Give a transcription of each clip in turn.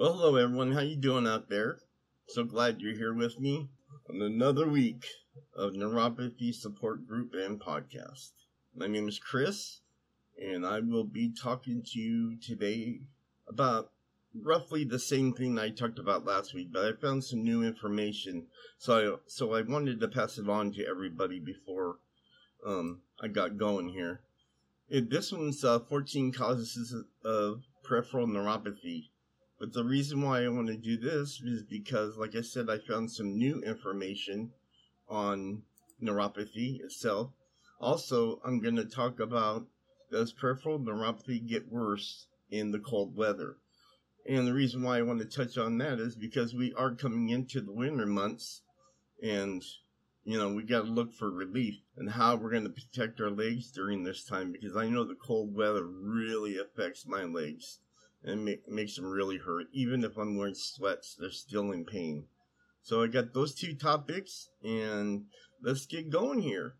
Well, hello everyone. How you doing out there? So glad you're here with me on another week of Neuropathy Support Group and Podcast. My name is Chris, and I will be talking to you today about roughly the same thing I talked about last week, but I found some new information, so I, so I wanted to pass it on to everybody before um, I got going here. It, this one's uh, 14 causes of peripheral neuropathy. But the reason why I want to do this is because, like I said, I found some new information on neuropathy itself. Also, I'm going to talk about does peripheral neuropathy get worse in the cold weather? And the reason why I want to touch on that is because we are coming into the winter months and you know, we got to look for relief and how we're going to protect our legs during this time because I know the cold weather really affects my legs and make, makes them really hurt. Even if I'm wearing sweats, they're still in pain. So I got those two topics and let's get going here.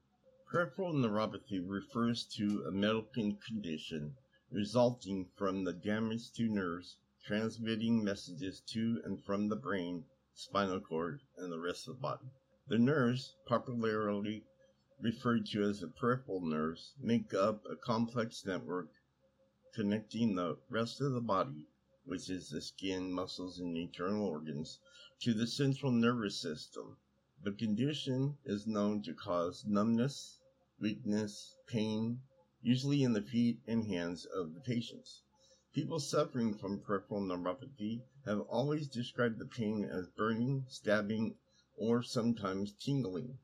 Peripheral neuropathy refers to a medical condition resulting from the damage to nerves transmitting messages to and from the brain, spinal cord, and the rest of the body. The nerves, popularly referred to as the peripheral nerves, make up a complex network connecting the rest of the body, which is the skin, muscles, and internal organs, to the central nervous system. The condition is known to cause numbness, weakness, pain, usually in the feet and hands of the patients. People suffering from peripheral neuropathy have always described the pain as burning, stabbing, or sometimes tingling.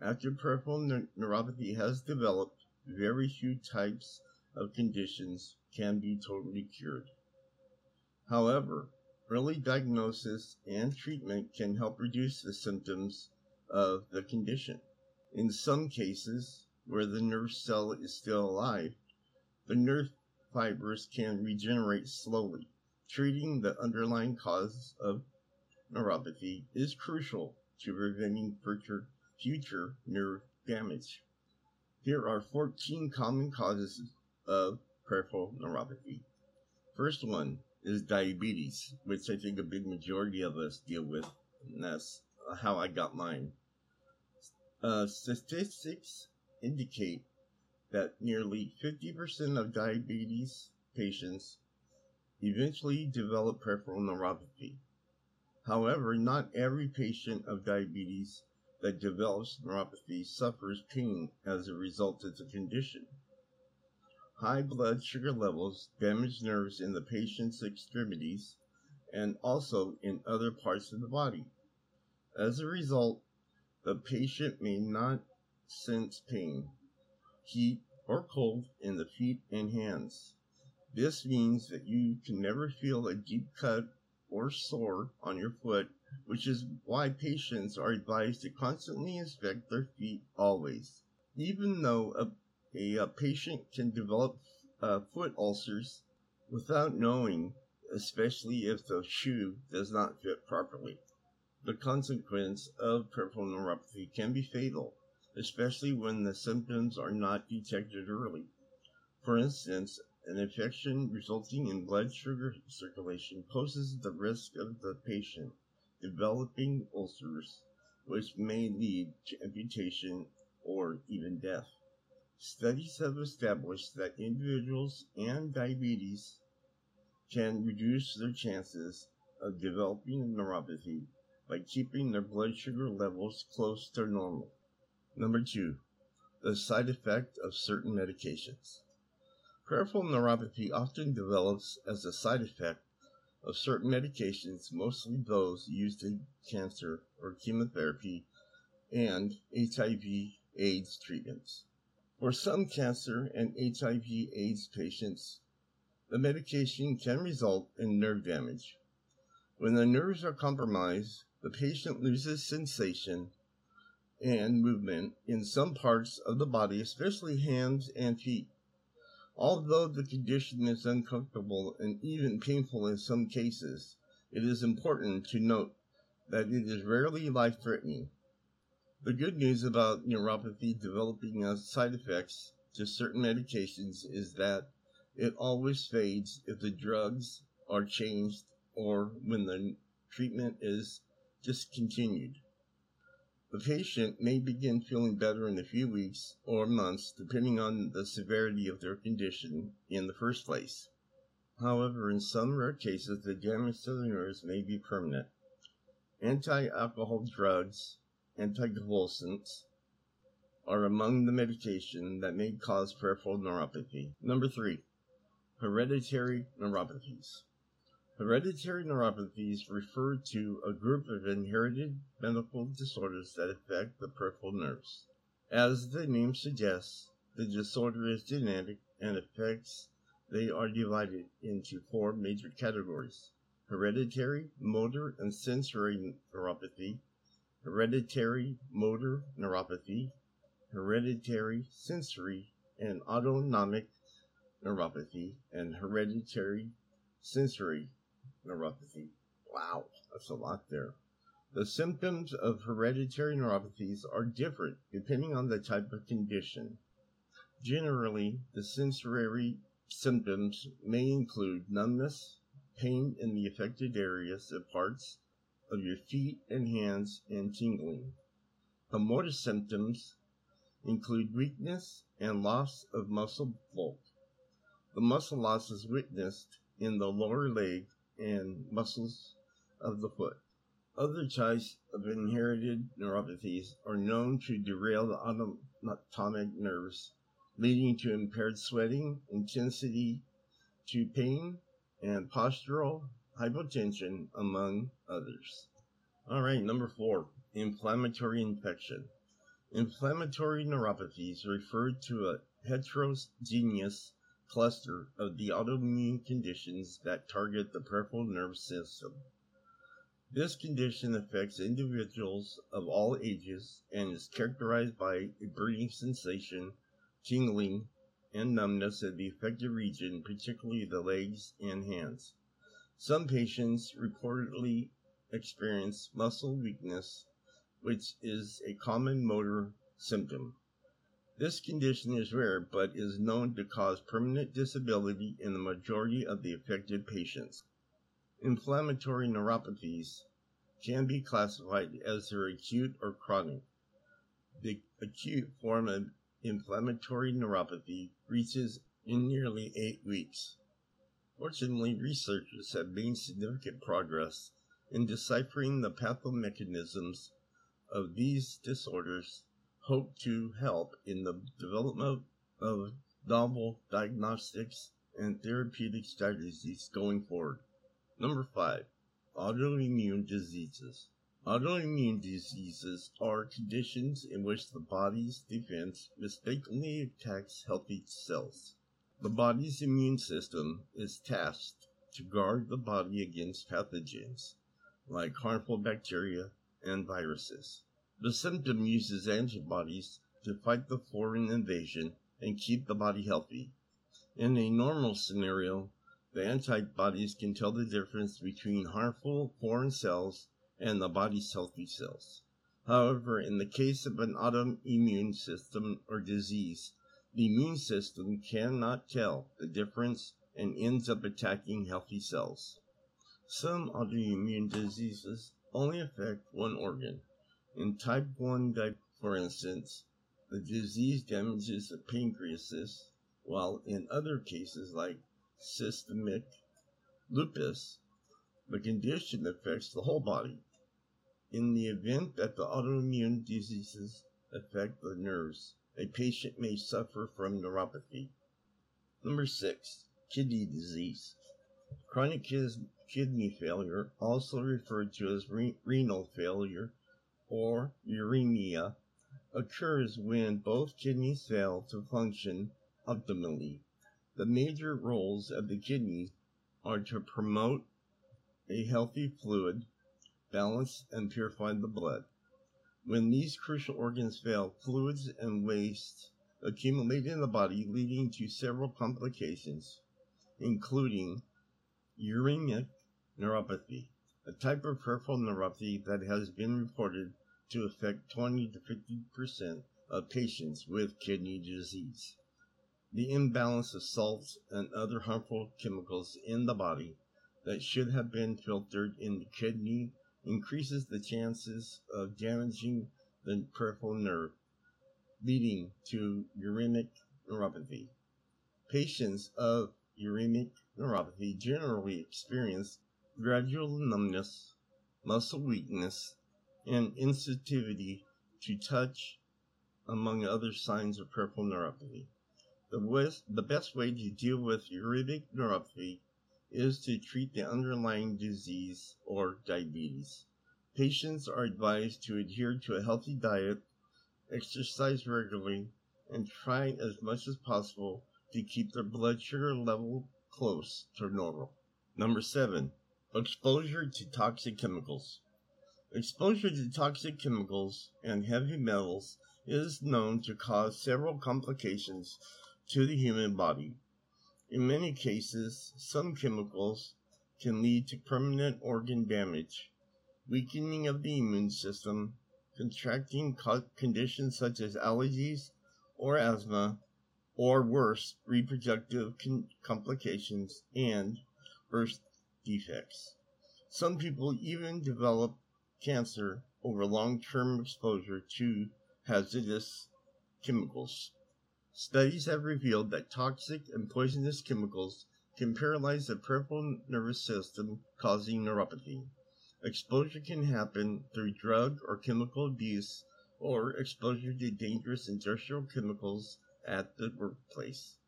After peripheral neuropathy has developed, very few types of conditions can be totally cured. However, early diagnosis and treatment can help reduce the symptoms of the condition. In some cases, where the nerve cell is still alive, the nerve fibers can regenerate slowly. Treating the underlying cause of neuropathy is crucial to preventing future, future nerve damage. Here are 14 common causes of peripheral neuropathy. First one is diabetes, which I think a big majority of us deal with, and that's how I got mine. Uh, statistics indicate that nearly 50% of diabetes patients eventually develop peripheral neuropathy. However, not every patient of diabetes that develops neuropathy suffers pain as a result of the condition. High blood sugar levels damage nerves in the patient's extremities and also in other parts of the body. As a result, the patient may not sense pain, heat, or cold in the feet and hands. This means that you can never feel a deep cut or sore on your foot, which is why patients are advised to constantly inspect their feet always. Even though a, a, a patient can develop uh, foot ulcers without knowing, especially if the shoe does not fit properly. The consequence of peripheral neuropathy can be fatal, especially when the symptoms are not detected early. For instance, an infection resulting in blood sugar circulation poses the risk of the patient developing ulcers, which may lead to amputation or even death. Studies have established that individuals and diabetes can reduce their chances of developing neuropathy by keeping their blood sugar levels close to normal. Number two, the side effect of certain medications. Peripheral neuropathy often develops as a side effect of certain medications, mostly those used in cancer or chemotherapy and HIV AIDS treatments. For some cancer and HIV AIDS patients, the medication can result in nerve damage. When the nerves are compromised, the patient loses sensation and movement in some parts of the body, especially hands and feet. Although the condition is uncomfortable and even painful in some cases, it is important to note that it is rarely life threatening. The good news about neuropathy developing as side effects to certain medications is that it always fades if the drugs are changed or when the treatment is discontinued. The patient may begin feeling better in a few weeks or months, depending on the severity of their condition in the first place. However, in some rare cases, the damage to the nerves may be permanent. Anti alcohol drugs, anticonvulsants, are among the medication that may cause peripheral neuropathy. Number three, hereditary neuropathies. Hereditary neuropathies refer to a group of inherited medical disorders that affect the peripheral nerves. As the name suggests, the disorder is genetic and affects they are divided into four major categories hereditary, motor, and sensory neuropathy, hereditary motor neuropathy, hereditary sensory and autonomic neuropathy, and hereditary sensory neuropathy. Wow, that's a lot there. The symptoms of hereditary neuropathies are different depending on the type of condition. Generally, the sensory symptoms may include numbness, pain in the affected areas of parts of your feet and hands, and tingling. The motor symptoms include weakness and loss of muscle bulk. The muscle loss is witnessed in the lower leg and muscles of the foot. Other types of inherited neuropathies are known to derail the autonomic nerves, leading to impaired sweating, intensity to pain, and postural hypotension, among others. All right, number four, inflammatory infection. Inflammatory neuropathies refer to a heterogeneous cluster of the autoimmune conditions that target the peripheral nerve system. This condition affects individuals of all ages and is characterized by a burning sensation, tingling, and numbness in the affected region, particularly the legs and hands. Some patients reportedly experience muscle weakness, which is a common motor symptom. This condition is rare but is known to cause permanent disability in the majority of the affected patients. Inflammatory neuropathies can be classified as either acute or chronic. The acute form of inflammatory neuropathy reaches in nearly eight weeks. Fortunately, researchers have made significant progress in deciphering the pathomechanisms of these disorders hope to help in the development of novel diagnostics and therapeutic strategies going forward. Number five, autoimmune diseases. Autoimmune diseases are conditions in which the body's defense mistakenly attacks healthy cells. The body's immune system is tasked to guard the body against pathogens like harmful bacteria and viruses. The symptom uses antibodies to fight the foreign invasion and keep the body healthy. In a normal scenario, the antibodies can tell the difference between harmful foreign cells and the body's healthy cells. However, in the case of an autoimmune system or disease, the immune system cannot tell the difference and ends up attacking healthy cells. Some autoimmune diseases only affect one organ, in type 1 diabetes, for instance, the disease damages the pancreas, while in other cases like systemic lupus, the condition affects the whole body. In the event that the autoimmune diseases affect the nerves, a patient may suffer from neuropathy. Number six, kidney disease. Chronic kidney failure, also referred to as re- renal failure, or uremia occurs when both kidneys fail to function optimally. The major roles of the kidneys are to promote a healthy fluid balance and purify the blood. When these crucial organs fail, fluids and waste accumulate in the body, leading to several complications, including uremic neuropathy, a type of peripheral neuropathy that has been reported to affect 20 to 50 percent of patients with kidney disease. The imbalance of salts and other harmful chemicals in the body that should have been filtered in the kidney increases the chances of damaging the peripheral nerve, leading to uremic neuropathy. Patients of uremic neuropathy generally experience gradual numbness, muscle weakness, and insensitivity to touch, among other signs of peripheral neuropathy. The, best way to deal with uremic neuropathy is to treat the underlying disease or diabetes. Patients are advised to adhere to a healthy diet, exercise regularly, and try as much as possible to keep their blood sugar level close to normal. Number seven, exposure to toxic chemicals. Exposure to toxic chemicals and heavy metals is known to cause several complications to the human body. In many cases, some chemicals can lead to permanent organ damage, weakening of the immune system, contracting conditions such as allergies or asthma, or worse, reproductive con- complications and birth defects. Some people even develop cancer over long term exposure to hazardous chemicals. Studies have revealed that toxic and poisonous chemicals can paralyze the peripheral nervous system, causing neuropathy. Exposure can happen through drug or chemical abuse or exposure to dangerous industrial chemicals at the workplace.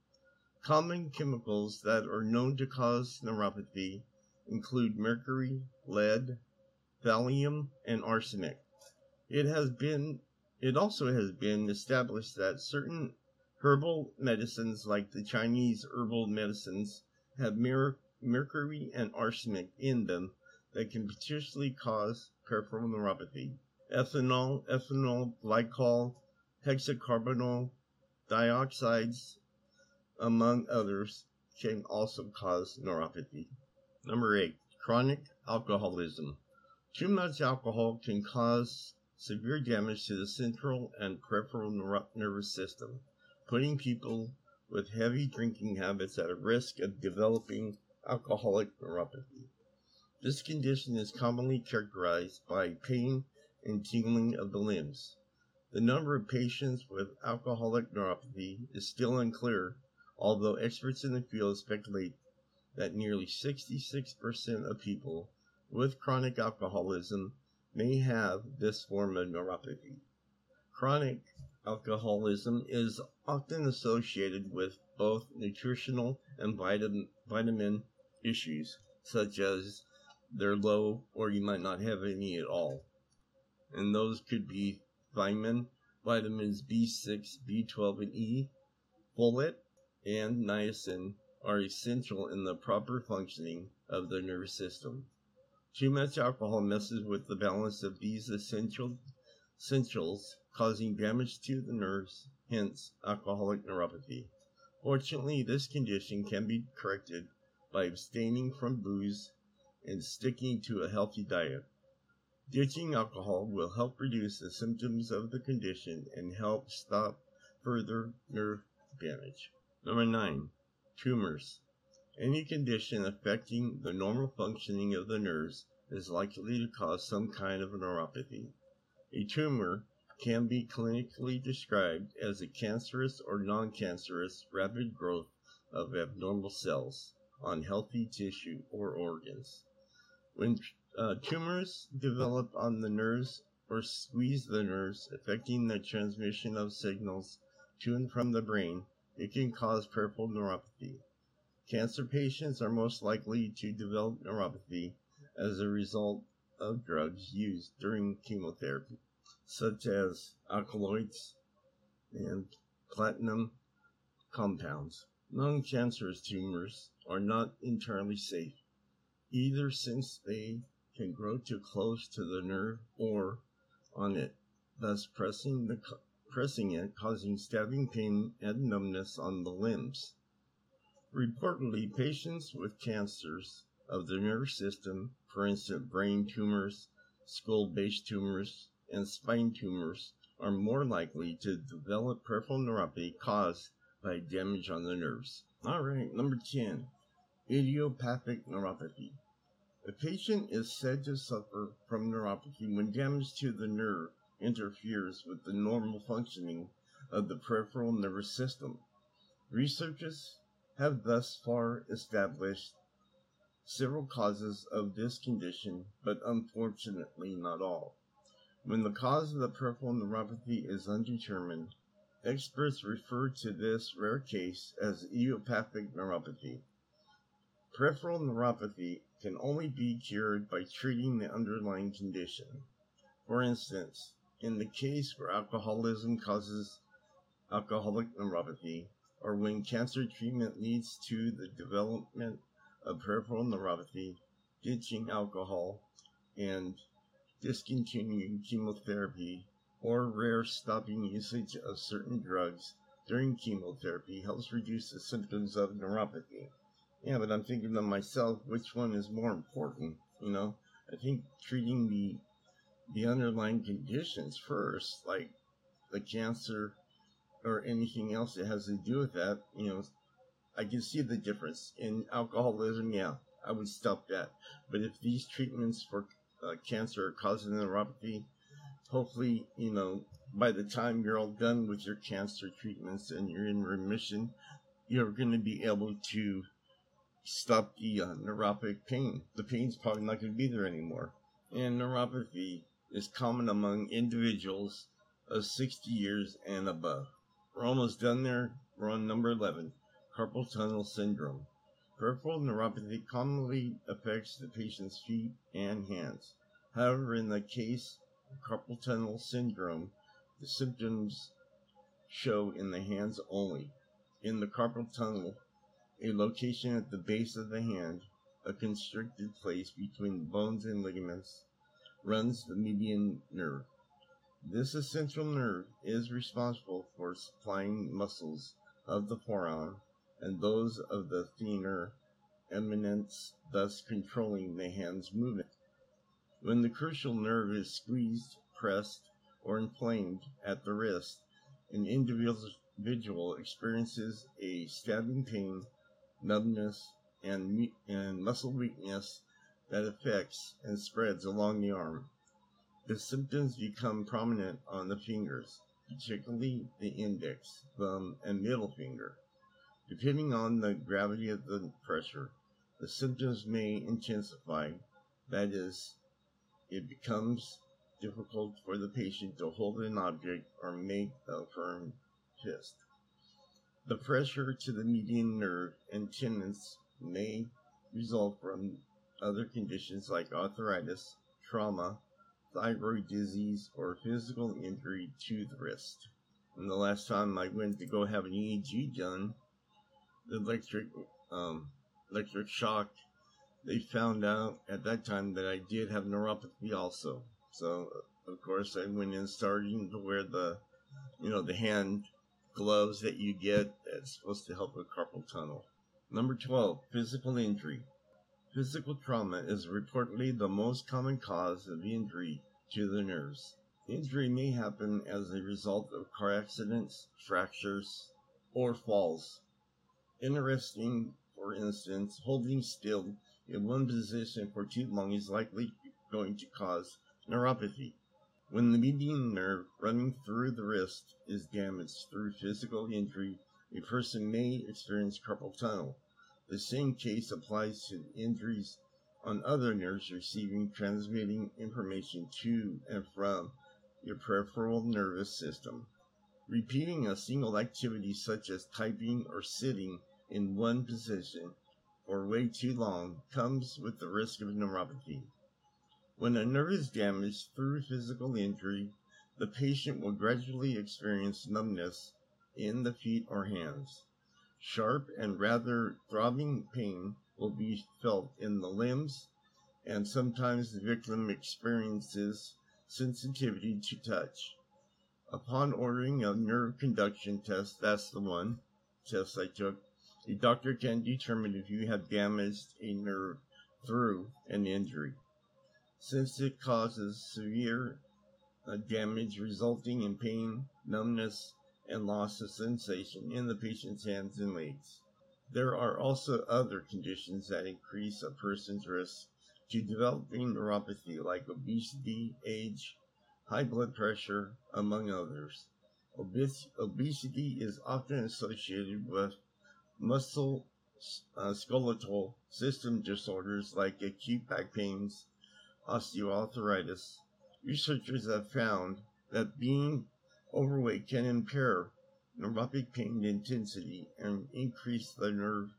Common chemicals that are known to cause neuropathy include mercury, lead, thallium, and arsenic. It has been it also has been established that certain Herbal medicines like the Chinese herbal medicines have mer- mercury and arsenic in them that can potentially cause peripheral neuropathy. Ethanol, ethanol, glycol, hexacarbonyl, dioxides, among others, can also cause neuropathy. Number eight, chronic alcoholism. Too much alcohol can cause severe damage to the central and peripheral nervous system putting people with heavy drinking habits at a risk of developing alcoholic neuropathy. This condition is commonly characterized by pain and tingling of the limbs. The number of patients with alcoholic neuropathy is still unclear, although experts in the field speculate that nearly 66% of people with chronic alcoholism may have this form of neuropathy. Chronic alcoholism is often associated with both nutritional and vitamin, issues, such as they're low or you might not have any at all. And those could be vitamin, vitamins B6, B12, and E, folate, and niacin are essential in the proper functioning of the nervous system. Too much alcohol messes with the balance of these essential essentials causing damage to the nerves, hence alcoholic neuropathy. Fortunately, this condition can be corrected by abstaining from booze and sticking to a healthy diet. Ditching alcohol will help reduce the symptoms of the condition and help stop further nerve damage. Number 9. Tumors. Any condition affecting the normal functioning of the nerves is likely to cause some kind of neuropathy. A tumor can be clinically described as a cancerous or non-cancerous rapid growth of abnormal cells on healthy tissue or organs. When uh, tumors develop on the nerves or squeeze the nerves, affecting the transmission of signals to and from the brain, it can cause peripheral neuropathy. Cancer patients are most likely to develop neuropathy as a result of drugs used during chemotherapy such as alkaloids and platinum compounds. Non-cancerous tumors are not entirely safe, either since they can grow too close to the nerve or on it, thus pressing, the, pressing it, causing stabbing pain and numbness on the limbs. Reportedly, patients with cancers of the nervous system, for instance, brain tumors, skull base tumors, and spine tumors are more likely to develop peripheral neuropathy caused by damage on the nerves. All right, number 10, idiopathic neuropathy. A patient is said to suffer from neuropathy when damage to the nerve interferes with the normal functioning of the peripheral nervous system. Researchers have thus far established several causes of this condition, but unfortunately not all. When the cause of the peripheral neuropathy is undetermined, experts refer to this rare case as idiopathic neuropathy. Peripheral neuropathy can only be cured by treating the underlying condition. For instance, in the case where alcoholism causes alcoholic neuropathy, or when cancer treatment leads to the development of peripheral neuropathy, ditching alcohol, and discontinuing chemotherapy, or rare stopping usage of certain drugs during chemotherapy helps reduce the symptoms of neuropathy. Yeah, but I'm thinking to myself, which one is more important? You know, I think treating the the underlying conditions first, like the cancer or anything else that has to do with that, you know, I can see the difference. In alcoholism, yeah, I would stop that. But if these treatments for uh, cancer are causing neuropathy, hopefully, you know, by the time you're all done with your cancer treatments and you're in remission, you're going to be able to stop the uh, neuropathic pain. The pain's probably not going to be there anymore. And neuropathy is common among individuals of 60 years and above. We're almost done there. We're on number 11 carpal tunnel syndrome. Peripheral neuropathy commonly affects the patient's feet and hands. However, in the case of carpal tunnel syndrome, the symptoms show in the hands only. In the carpal tunnel, a location at the base of the hand, a constricted place between bones and ligaments, runs the median nerve. This essential nerve is responsible for supplying muscles of the forearm and those of the thenar eminence, thus controlling the hand's movement. When the crucial nerve is squeezed, pressed, or inflamed at the wrist, an individual experiences a stabbing pain, numbness, and, and muscle weakness that affects and spreads along the arm. The symptoms become prominent on the fingers, particularly the index, thumb, and middle finger. Depending on the gravity of the pressure, the symptoms may intensify. That is, it becomes difficult for the patient to hold an object or make a firm fist. The pressure to the median nerve and tendons may result from other conditions like arthritis, trauma, thyroid disease, or physical injury to the wrist. And the last time I went to go have an EEG done, electric um, electric shock, they found out at that time that I did have neuropathy also. So of course I went in starting to wear the you know the hand gloves that you get that's supposed to help with carpal tunnel. Number 12, physical injury. Physical trauma is reportedly the most common cause of injury to the nerves. Injury may happen as a result of car accidents, fractures, or falls. Interesting, for instance, holding still in one position for too long is likely going to cause neuropathy. When the median nerve running through the wrist is damaged through physical injury, a person may experience carpal tunnel. The same case applies to injuries on other nerves receiving transmitting information to and from your peripheral nervous system. Repeating a single activity such as typing or sitting in one position for way too long comes with the risk of neuropathy. When a nerve is damaged through physical injury, the patient will gradually experience numbness in the feet or hands. Sharp and rather throbbing pain will be felt in the limbs, and sometimes the victim experiences sensitivity to touch. Upon ordering a nerve conduction test, that's the one test I took, a doctor can determine if you have damaged a nerve through an injury. Since it causes severe uh, damage resulting in pain, numbness, and loss of sensation in the patient's hands and legs. There are also other conditions that increase a person's risk to developing neuropathy like obesity, age, high blood pressure, among others. Obes- obesity is often associated with muscle uh, skeletal system disorders like acute back pains, osteoarthritis. Researchers have found that being overweight can impair neuropathic pain intensity and increase the nerve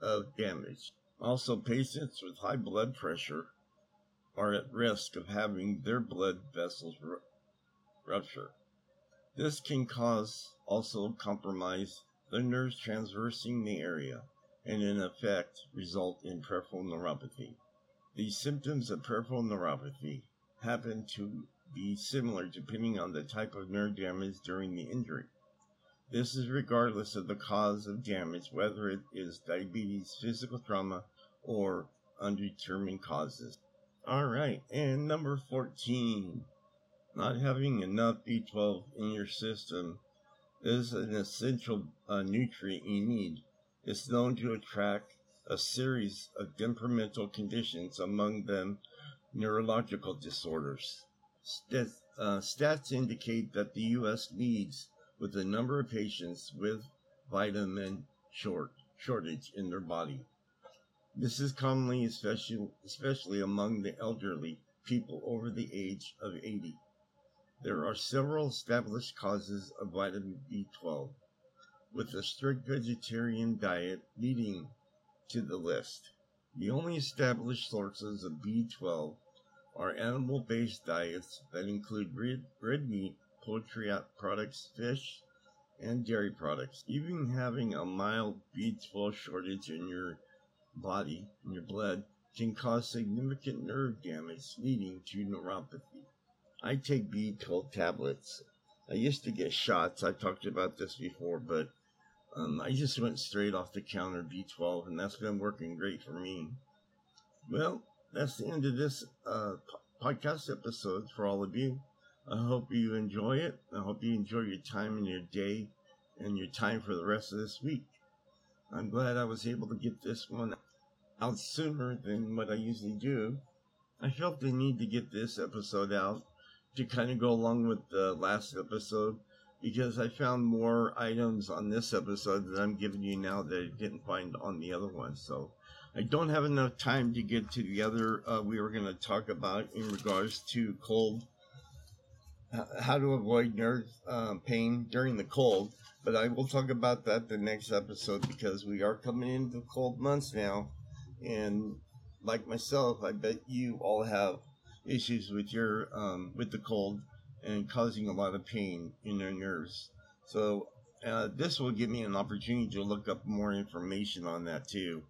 of damage. Also, patients with high blood pressure are at risk of having their blood vessels rupture. This can cause also compromise the nerves traversing the area and in effect result in peripheral neuropathy. These symptoms of peripheral neuropathy happen to be similar depending on the type of nerve damage during the injury. This is regardless of the cause of damage, whether it is diabetes, physical trauma, or undetermined causes. All right, and number 14, not having enough B12 in your system is an essential uh, nutrient you need. It's known to attract a series of temperamental conditions, among them neurological disorders. Uh, stats indicate that the U.S. leads with the number of patients with vitamin short shortage in their body. This is commonly, especially, especially among the elderly people over the age of 80. There are several established causes of vitamin B12, with a strict vegetarian diet leading to the list. The only established sources of B12 are animal based diets that include red, red meat, poultry products, fish, and dairy products. Even having a mild B12 shortage in your body, in your blood, can cause significant nerve damage leading to neuropathy. I take B12 tablets. I used to get shots. I've talked about this before, but um, I just went straight off the counter B12, and that's been working great for me. Well, that's the end of this uh, podcast episode for all of you. I hope you enjoy it. I hope you enjoy your time and your day and your time for the rest of this week. I'm glad I was able to get this one out sooner than what I usually do. I felt the need to get this episode out to kind of go along with the last episode because I found more items on this episode that I'm giving you now that I didn't find on the other one. So I don't have enough time to get to the other uh, we were going to talk about in regards to cold, how to avoid nerve uh, pain during the cold. But I will talk about that the next episode because we are coming into cold months now. And like myself, I bet you all have issues with your um, with the cold and causing a lot of pain in their nerves. So uh, this will give me an opportunity to look up more information on that too.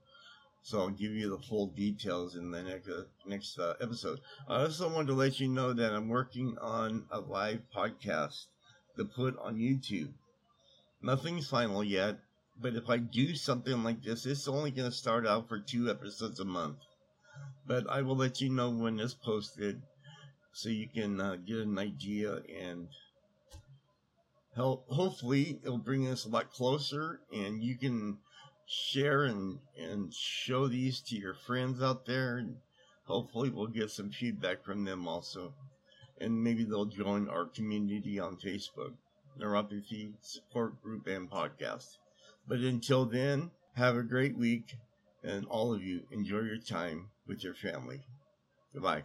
So I'll give you the full details in the next uh, next uh, episode. I also wanted to let you know that I'm working on a live podcast to put on YouTube. Nothing's final yet, but if I do something like this, it's only going to start out for two episodes a month. But I will let you know when it's posted so you can uh, get an idea and help. Hopefully, it'll bring us a lot closer, and you can share and and show these to your friends out there. And hopefully, we'll get some feedback from them also, and maybe they'll join our community on Facebook, Neuropathy Support Group and Podcast. But until then, have a great week, and all of you enjoy your time with your family. Goodbye.